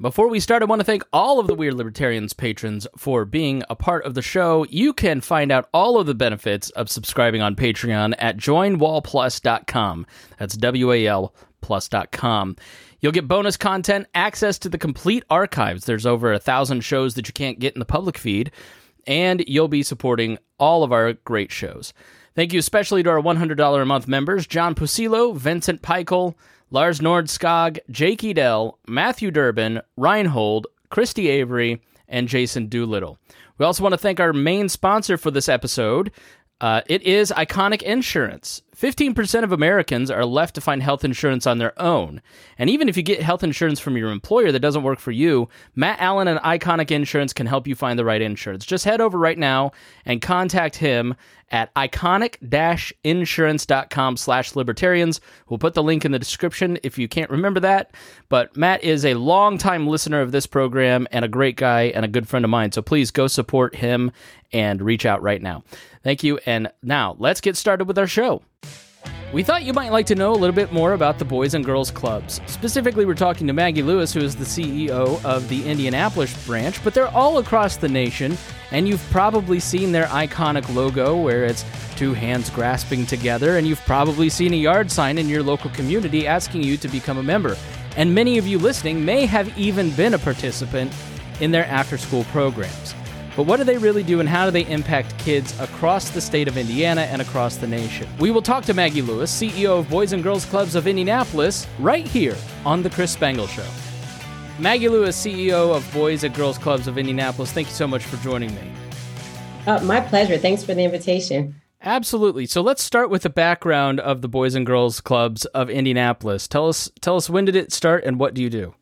Before we start, I want to thank all of the We Are Libertarians patrons for being a part of the show. You can find out all of the benefits of subscribing on Patreon at joinwalplus.com. That's W A L plus.com. You'll get bonus content, access to the complete archives. There's over a thousand shows that you can't get in the public feed, and you'll be supporting all of our great shows. Thank you especially to our $100 a month members John Pusilo, Vincent Peichel, Lars Nordskog, Jake Edel, Matthew Durbin, Reinhold, Christy Avery, and Jason Doolittle. We also want to thank our main sponsor for this episode. Uh, it is Iconic Insurance. 15% of Americans are left to find health insurance on their own. And even if you get health insurance from your employer that doesn't work for you, Matt Allen and Iconic Insurance can help you find the right insurance. Just head over right now and contact him at iconic-insurance.com slash libertarians. We'll put the link in the description if you can't remember that. But Matt is a longtime listener of this program and a great guy and a good friend of mine. So please go support him and reach out right now. Thank you. And now let's get started with our show. We thought you might like to know a little bit more about the Boys and Girls Clubs. Specifically, we're talking to Maggie Lewis, who is the CEO of the Indianapolis branch, but they're all across the nation, and you've probably seen their iconic logo where it's two hands grasping together, and you've probably seen a yard sign in your local community asking you to become a member. And many of you listening may have even been a participant in their after school programs. But what do they really do and how do they impact kids across the state of Indiana and across the nation? We will talk to Maggie Lewis, CEO of Boys and Girls Clubs of Indianapolis, right here on The Chris Spangle Show. Maggie Lewis, CEO of Boys and Girls Clubs of Indianapolis, thank you so much for joining me. Uh, my pleasure. Thanks for the invitation. Absolutely. So let's start with the background of the Boys and Girls Clubs of Indianapolis. Tell us tell us when did it start and what do you do?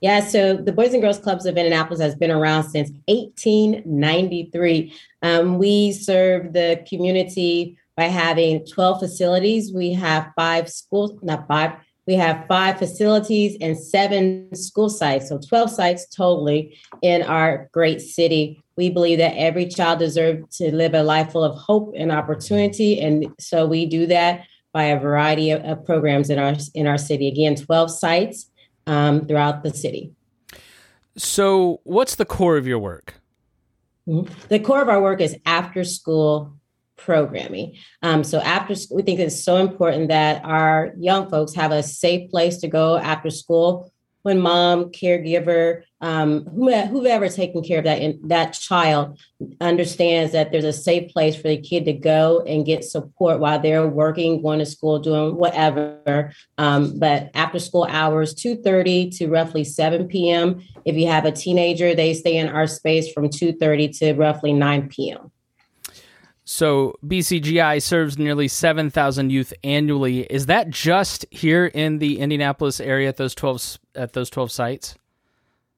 Yeah, so the Boys and Girls Clubs of Indianapolis has been around since 1893. Um, we serve the community by having 12 facilities. We have five schools, not five, we have five facilities and seven school sites, so 12 sites totally in our great city. We believe that every child deserves to live a life full of hope and opportunity. And so we do that by a variety of, of programs in our in our city. Again, 12 sites um, throughout the city. So, what's the core of your work? Mm-hmm. The core of our work is after school programming. Um, so, after school, we think it's so important that our young folks have a safe place to go after school when mom, caregiver, um, whoever taking care of that that child understands that there's a safe place for the kid to go and get support while they're working, going to school, doing whatever. Um, but after school hours, two thirty to roughly seven p.m. If you have a teenager, they stay in our space from two thirty to roughly nine p.m. So BCGI serves nearly 7,000 youth annually. Is that just here in the Indianapolis area at those 12 at those 12 sites?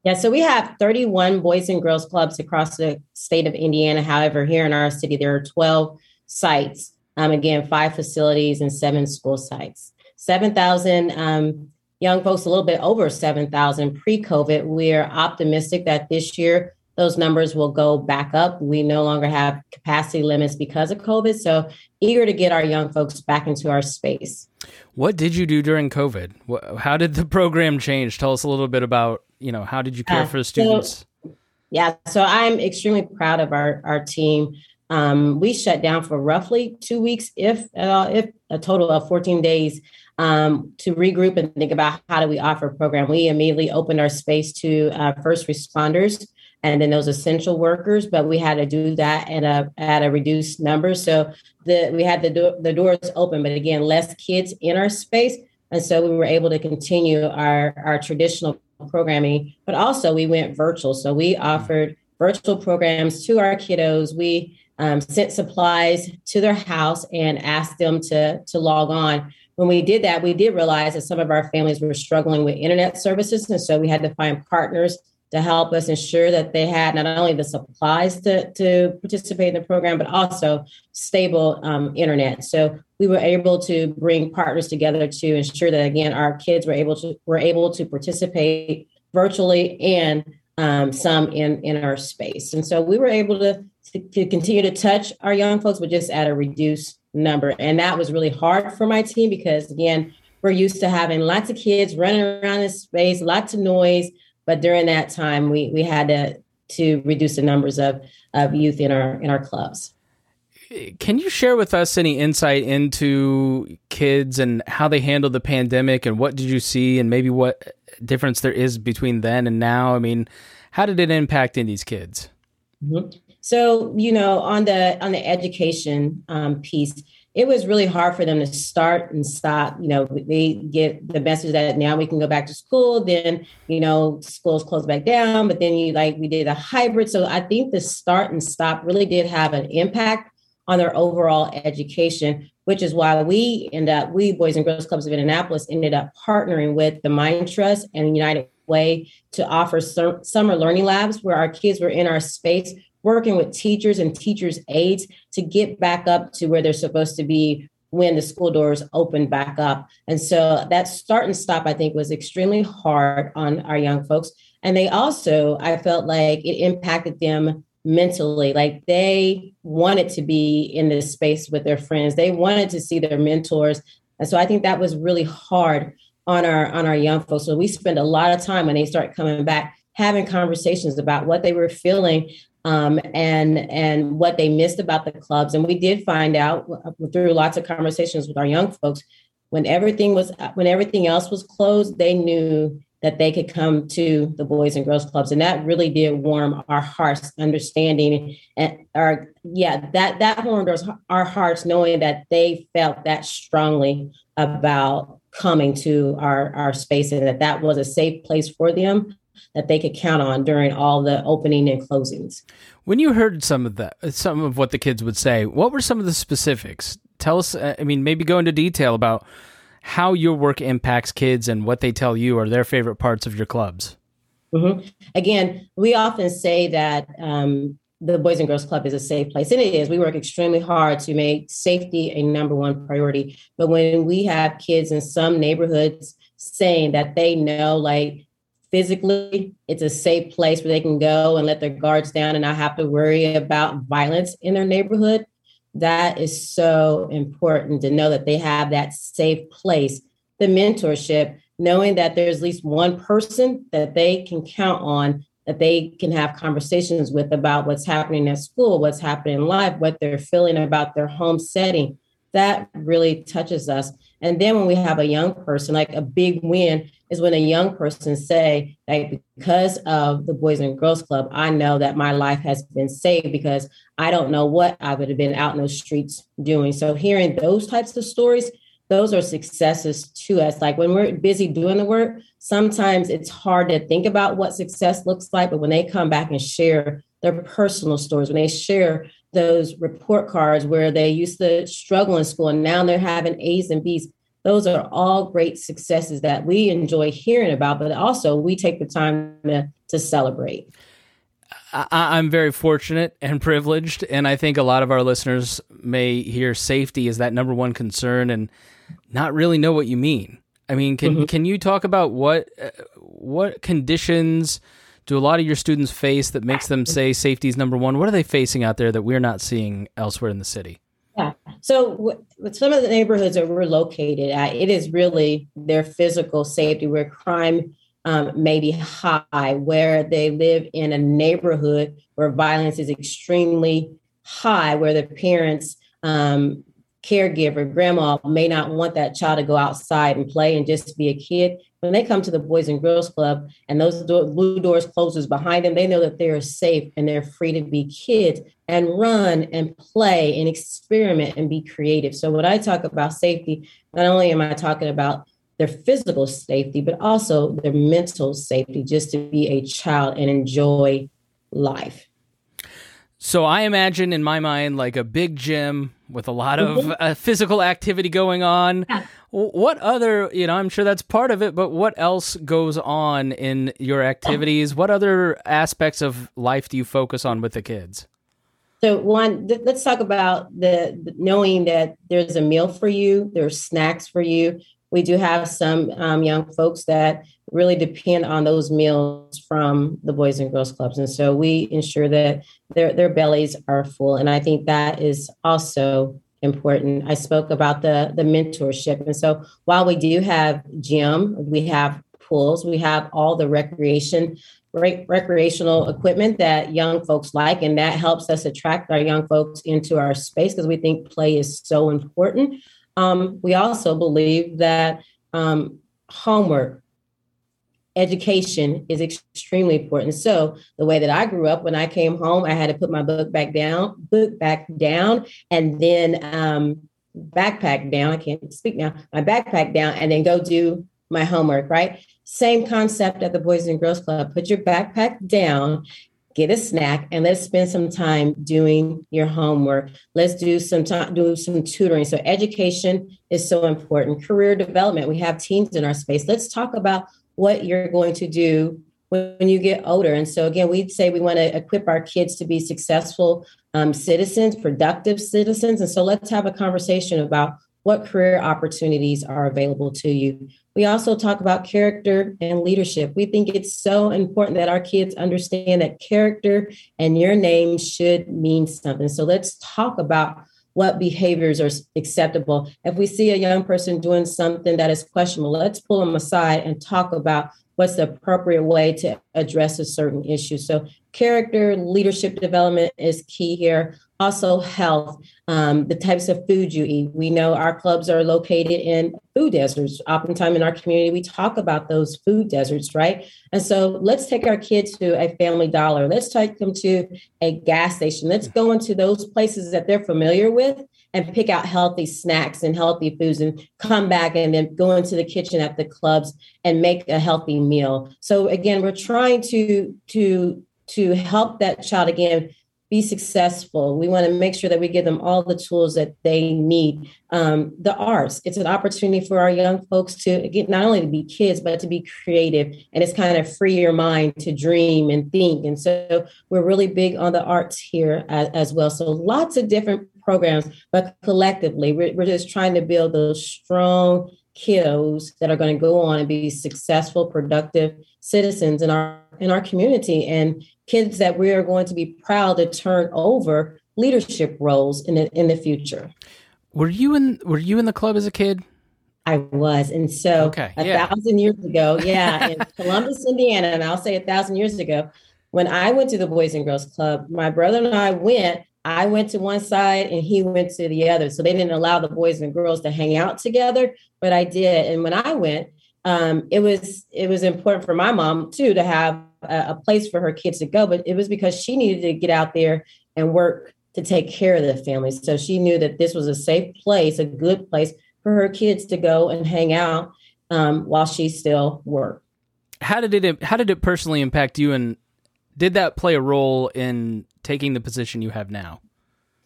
Yeah, so we have 31 boys and girls clubs across the state of Indiana. However, here in our city there are 12 sites. Um, again, five facilities and seven school sites. 7,000 um, young folks, a little bit over 7,000 pre-COVID. We're optimistic that this year those numbers will go back up. We no longer have capacity limits because of COVID. So eager to get our young folks back into our space. What did you do during COVID? How did the program change? Tell us a little bit about, you know, how did you care uh, for the students? So, yeah, so I'm extremely proud of our, our team. Um, we shut down for roughly two weeks, if uh, if a total of 14 days, um, to regroup and think about how do we offer a program. We immediately opened our space to uh, first responders and then those essential workers, but we had to do that at a at a reduced number. So the we had the do- the doors open, but again, less kids in our space, and so we were able to continue our our traditional programming, but also we went virtual. So we offered virtual programs to our kiddos. We um, sent supplies to their house and asked them to to log on. When we did that, we did realize that some of our families were struggling with internet services, and so we had to find partners to help us ensure that they had not only the supplies to, to participate in the program, but also stable um, internet. So we were able to bring partners together to ensure that again our kids were able to were able to participate virtually and um, some in in our space. And so we were able to, to to continue to touch our young folks, but just at a reduced number. And that was really hard for my team because again, we're used to having lots of kids running around in space, lots of noise But during that time, we we had to to reduce the numbers of of youth in our in our clubs. Can you share with us any insight into kids and how they handled the pandemic and what did you see and maybe what difference there is between then and now? I mean, how did it impact Indy's kids? Mm-hmm. So, you know, on the on the education um, piece, it was really hard for them to start and stop. You know, they get the message that now we can go back to school. Then, you know, schools close back down. But then you like we did a hybrid. So I think the start and stop really did have an impact on their overall education, which is why we end up, we Boys and Girls Clubs of Indianapolis ended up partnering with the Mind Trust and United Way to offer summer learning labs where our kids were in our space working with teachers and teachers' aides to get back up to where they're supposed to be when the school doors open back up. And so that start and stop, I think, was extremely hard on our young folks. And they also, I felt like it impacted them mentally. Like they wanted to be in this space with their friends, they wanted to see their mentors. And so I think that was really hard on our on our young folks. So we spend a lot of time when they start coming back having conversations about what they were feeling um, and and what they missed about the clubs. And we did find out through lots of conversations with our young folks when everything was when everything else was closed, they knew that they could come to the boys and girls clubs and that really did warm our hearts understanding and our yeah that that warmed our hearts knowing that they felt that strongly about coming to our our space and that that was a safe place for them that they could count on during all the opening and closings. When you heard some of that, some of what the kids would say, what were some of the specifics? Tell us. Uh, I mean, maybe go into detail about how your work impacts kids and what they tell you are their favorite parts of your clubs. Mm-hmm. Again, we often say that um, the Boys and Girls Club is a safe place, and it is. We work extremely hard to make safety a number one priority. But when we have kids in some neighborhoods saying that they know, like, physically it's a safe place where they can go and let their guards down and not have to worry about violence in their neighborhood. That is so important to know that they have that safe place the mentorship knowing that there's at least one person that they can count on that they can have conversations with about what's happening at school what's happening in life what they're feeling about their home setting. That really touches us and then when we have a young person like a big win is when a young person say, like, because of the Boys and Girls Club, I know that my life has been saved because I don't know what I would have been out in those streets doing. So hearing those types of stories, those are successes to us. Like when we're busy doing the work, sometimes it's hard to think about what success looks like. But when they come back and share their personal stories, when they share those report cards where they used to struggle in school and now they're having A's and B's, those are all great successes that we enjoy hearing about, but also we take the time to, to celebrate. I, am very fortunate and privileged, and I think a lot of our listeners may hear safety as that number one concern and not really know what you mean. I mean, can mm-hmm. can you talk about what uh, what conditions do a lot of your students face that makes them say safety is number one? What are they facing out there that we're not seeing elsewhere in the city? Yeah. So with some of the neighborhoods that we're located at, it is really their physical safety where crime um, may be high, where they live in a neighborhood where violence is extremely high, where the parents, um, caregiver, grandma may not want that child to go outside and play and just be a kid when they come to the Boys and Girls Club and those blue doors closes behind them, they know that they're safe and they're free to be kids and run and play and experiment and be creative. So when I talk about safety, not only am I talking about their physical safety, but also their mental safety, just to be a child and enjoy life. So I imagine in my mind like a big gym with a lot of mm-hmm. uh, physical activity going on. Yeah. What other, you know, I'm sure that's part of it, but what else goes on in your activities? What other aspects of life do you focus on with the kids? So one, th- let's talk about the, the, knowing that there's a meal for you, there's snacks for you. We do have some um, young folks that really depend on those meals from the Boys and Girls Clubs, and so we ensure that their their bellies are full. And I think that is also important. I spoke about the the mentorship, and so while we do have gym, we have pools. We have all the recreation rec- recreational equipment that young folks like, and that helps us attract our young folks into our space because we think play is so important. Um, we also believe that um, homework, education is extremely important. So the way that I grew up, when I came home, I had to put my book back down, book back down, and then um, backpack down. I can't speak now. My backpack down, and then go do my homework. Right. Same concept at the Boys and Girls Club. Put your backpack down get a snack and let's spend some time doing your homework. Let's do some time do some tutoring. So education is so important. Career development we have teams in our space. Let's talk about what you're going to do when you get older. And so again we'd say we want to equip our kids to be successful um, citizens productive citizens. And so let's have a conversation about what career opportunities are available to you we also talk about character and leadership. We think it's so important that our kids understand that character and your name should mean something. So let's talk about what behaviors are acceptable. If we see a young person doing something that is questionable, let's pull them aside and talk about what's the appropriate way to address a certain issue. So character leadership development is key here. Also health um, the types of food you eat. We know our clubs are located in food deserts. Oftentimes in our community we talk about those food deserts right? And so let's take our kids to a family dollar. Let's take them to a gas station. Let's go into those places that they're familiar with and pick out healthy snacks and healthy foods and come back and then go into the kitchen at the clubs and make a healthy meal so again we're trying to to to help that child again be successful. We want to make sure that we give them all the tools that they need. Um, the arts, it's an opportunity for our young folks to get not only to be kids, but to be creative. And it's kind of free your mind to dream and think. And so we're really big on the arts here as, as well. So lots of different programs, but collectively, we're, we're just trying to build those strong kiddos that are going to go on and be successful, productive citizens in our in our community and kids that we are going to be proud to turn over leadership roles in the in the future. Were you in Were you in the club as a kid? I was, and so okay, a yeah. thousand years ago, yeah, in Columbus, Indiana, and I'll say a thousand years ago, when I went to the Boys and Girls Club, my brother and I went. I went to one side and he went to the other. So they didn't allow the boys and girls to hang out together, but I did. And when I went, um, it was it was important for my mom too to have a, a place for her kids to go, but it was because she needed to get out there and work to take care of the family. So she knew that this was a safe place, a good place for her kids to go and hang out um, while she still worked. How did it How did it personally impact you, and did that play a role in taking the position you have now?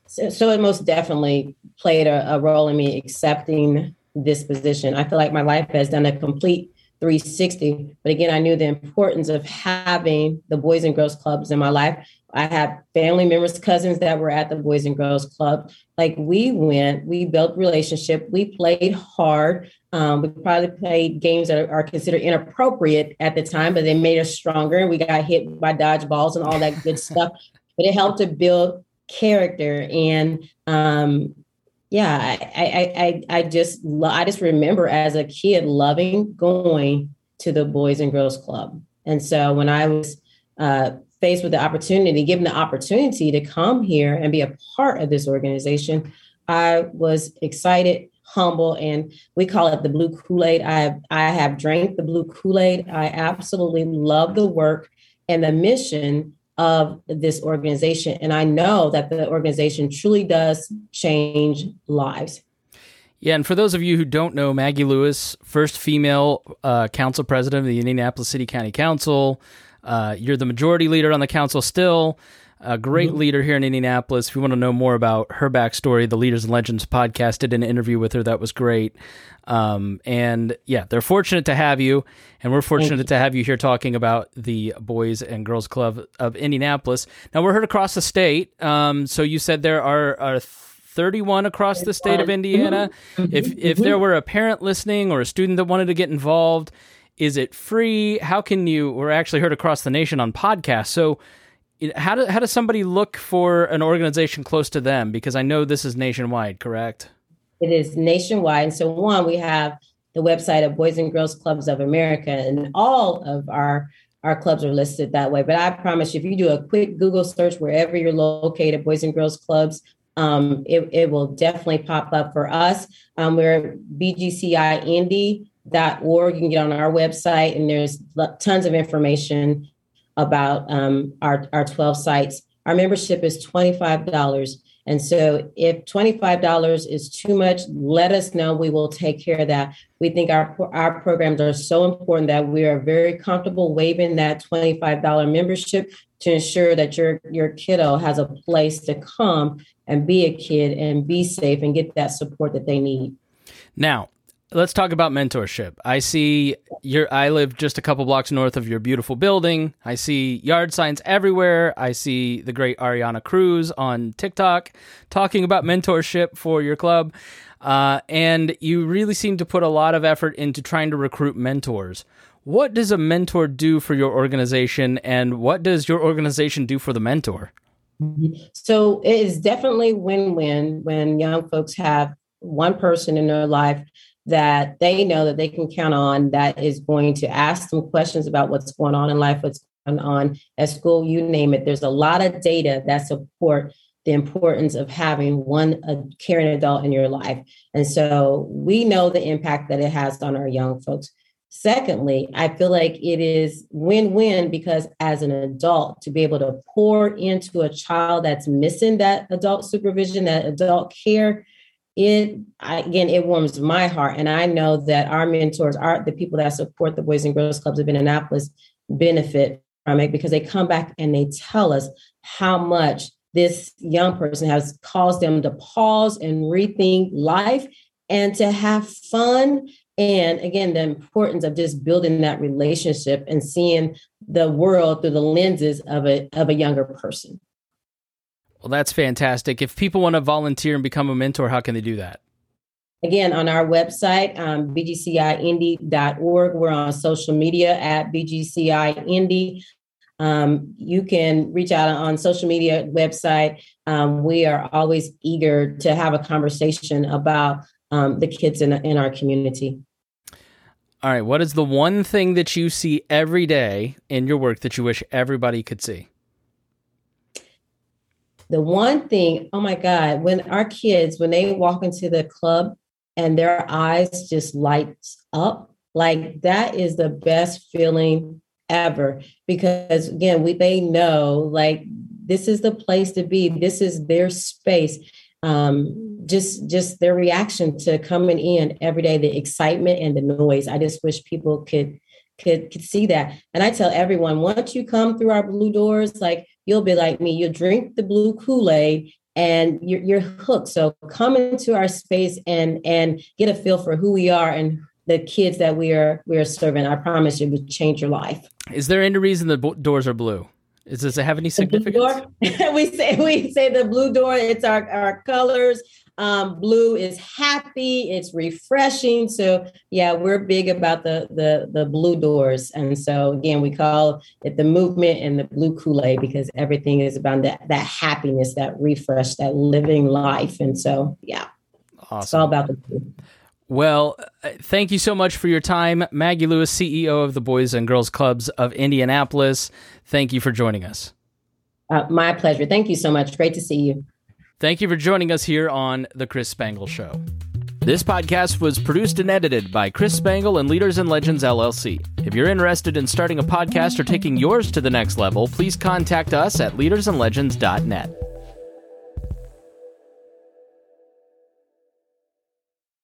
So, so it most definitely played a, a role in me accepting this position. I feel like my life has done a complete 360. But again, I knew the importance of having the Boys and Girls Clubs in my life. I have family members, cousins that were at the Boys and Girls Club. Like we went, we built relationship, we played hard. Um, we probably played games that are, considered inappropriate at the time, but they made us stronger. And we got hit by dodgeballs and all that good stuff. But it helped to build character and um, yeah, I, I, I, I just, I just remember as a kid loving going to the Boys and Girls Club. And so when I was uh, faced with the opportunity, given the opportunity to come here and be a part of this organization, I was excited, humble, and we call it the blue Kool-Aid. I I have drank the blue Kool-Aid. I absolutely love the work and the mission of this organization. And I know that the organization truly does change lives. Yeah, and for those of you who don't know, Maggie Lewis, first female uh, council president of the Indianapolis City County Council. Uh, you're the majority leader on the council still a great mm-hmm. leader here in Indianapolis. If you want to know more about her backstory, the Leaders and Legends podcast did an interview with her that was great. Um, and yeah, they're fortunate to have you, and we're fortunate to have you here talking about the Boys and Girls Club of Indianapolis. Now we're heard across the state. Um, so you said there are are 31 across the state of Indiana. Mm-hmm. If if there were a parent listening or a student that wanted to get involved, is it free? How can you? We're actually heard across the nation on podcasts. So how, do, how does somebody look for an organization close to them? Because I know this is nationwide, correct? It is nationwide. And so, one, we have the website of Boys and Girls Clubs of America, and all of our our clubs are listed that way. But I promise you, if you do a quick Google search wherever you're located, Boys and Girls Clubs, um, it, it will definitely pop up for us. Um, we're bgcindy.org. You can get on our website, and there's tons of information about um, our, our 12 sites. Our membership is $25. And so if $25 is too much, let us know. We will take care of that. We think our, our programs are so important that we are very comfortable waiving that $25 membership to ensure that your, your kiddo has a place to come and be a kid and be safe and get that support that they need. Now, let's talk about mentorship. I see your I live just a couple blocks north of your beautiful building. I see yard signs everywhere. I see the great Ariana Cruz on TikTok talking about mentorship for your club. Uh, and you really seem to put a lot of effort into trying to recruit mentors. What does a mentor do for your organization, and what does your organization do for the mentor? So it is definitely win-win when young folks have one person in their life that they know that they can count on that is going to ask them questions about what's going on in life, what's going on at school, you name it. There's a lot of data that support the importance of having one a caring adult in your life. And so we know the impact that it has on our young folks. Secondly, I feel like it is win win because as an adult, to be able to pour into a child that's missing that adult supervision, that adult care, it again it warms my heart. And i know that our mentors are the people that support the boys and girls clubs of indianapolis benefit from it because they come back and they tell us how much this young person has caused them to pause and rethink life and to have fun. And again the importance of just building that relationship and seeing the world through the lenses of a of a younger person well, that's fantastic. If people want to volunteer and become a mentor, how can they do that? Again, on our website, um, bgcindy.org. We're on social media at bgciindy. Um, you can reach out on social media website. Um, we are always eager to have a conversation about um, the kids in, in our community. All right. What is the one thing that you see every day in your work that you wish everybody could see? The one thing, oh my God, when our kids, when they walk into the club and their eyes just lights up, like that is the best feeling ever. Because again, we they know like this is the place to be. This is their space. Um, just just their reaction to coming in every day, the excitement and the noise. I just wish people could could could see that. And I tell everyone, once you come through our blue doors, like you'll be like me. you'll drink the blue Kool Aid and you're, you're hooked. So come into our space and and get a feel for who we are and the kids that we are we are serving. I promise you, will change your life. Is there any reason the doors are blue? Is does it have any significance? we say we say the blue door. It's our our colors. Um, blue is happy, it's refreshing. So yeah, we're big about the the the blue doors. And so again, we call it the movement and the blue Kool-Aid because everything is about that that happiness, that refresh, that living life. And so yeah. Awesome. It's all about the blue. Well, uh, thank you so much for your time, Maggie Lewis, CEO of the Boys and Girls Clubs of Indianapolis. Thank you for joining us. Uh, my pleasure. Thank you so much. Great to see you. Thank you for joining us here on The Chris Spangle Show. This podcast was produced and edited by Chris Spangle and Leaders and Legends LLC. If you're interested in starting a podcast or taking yours to the next level, please contact us at leadersandlegends.net.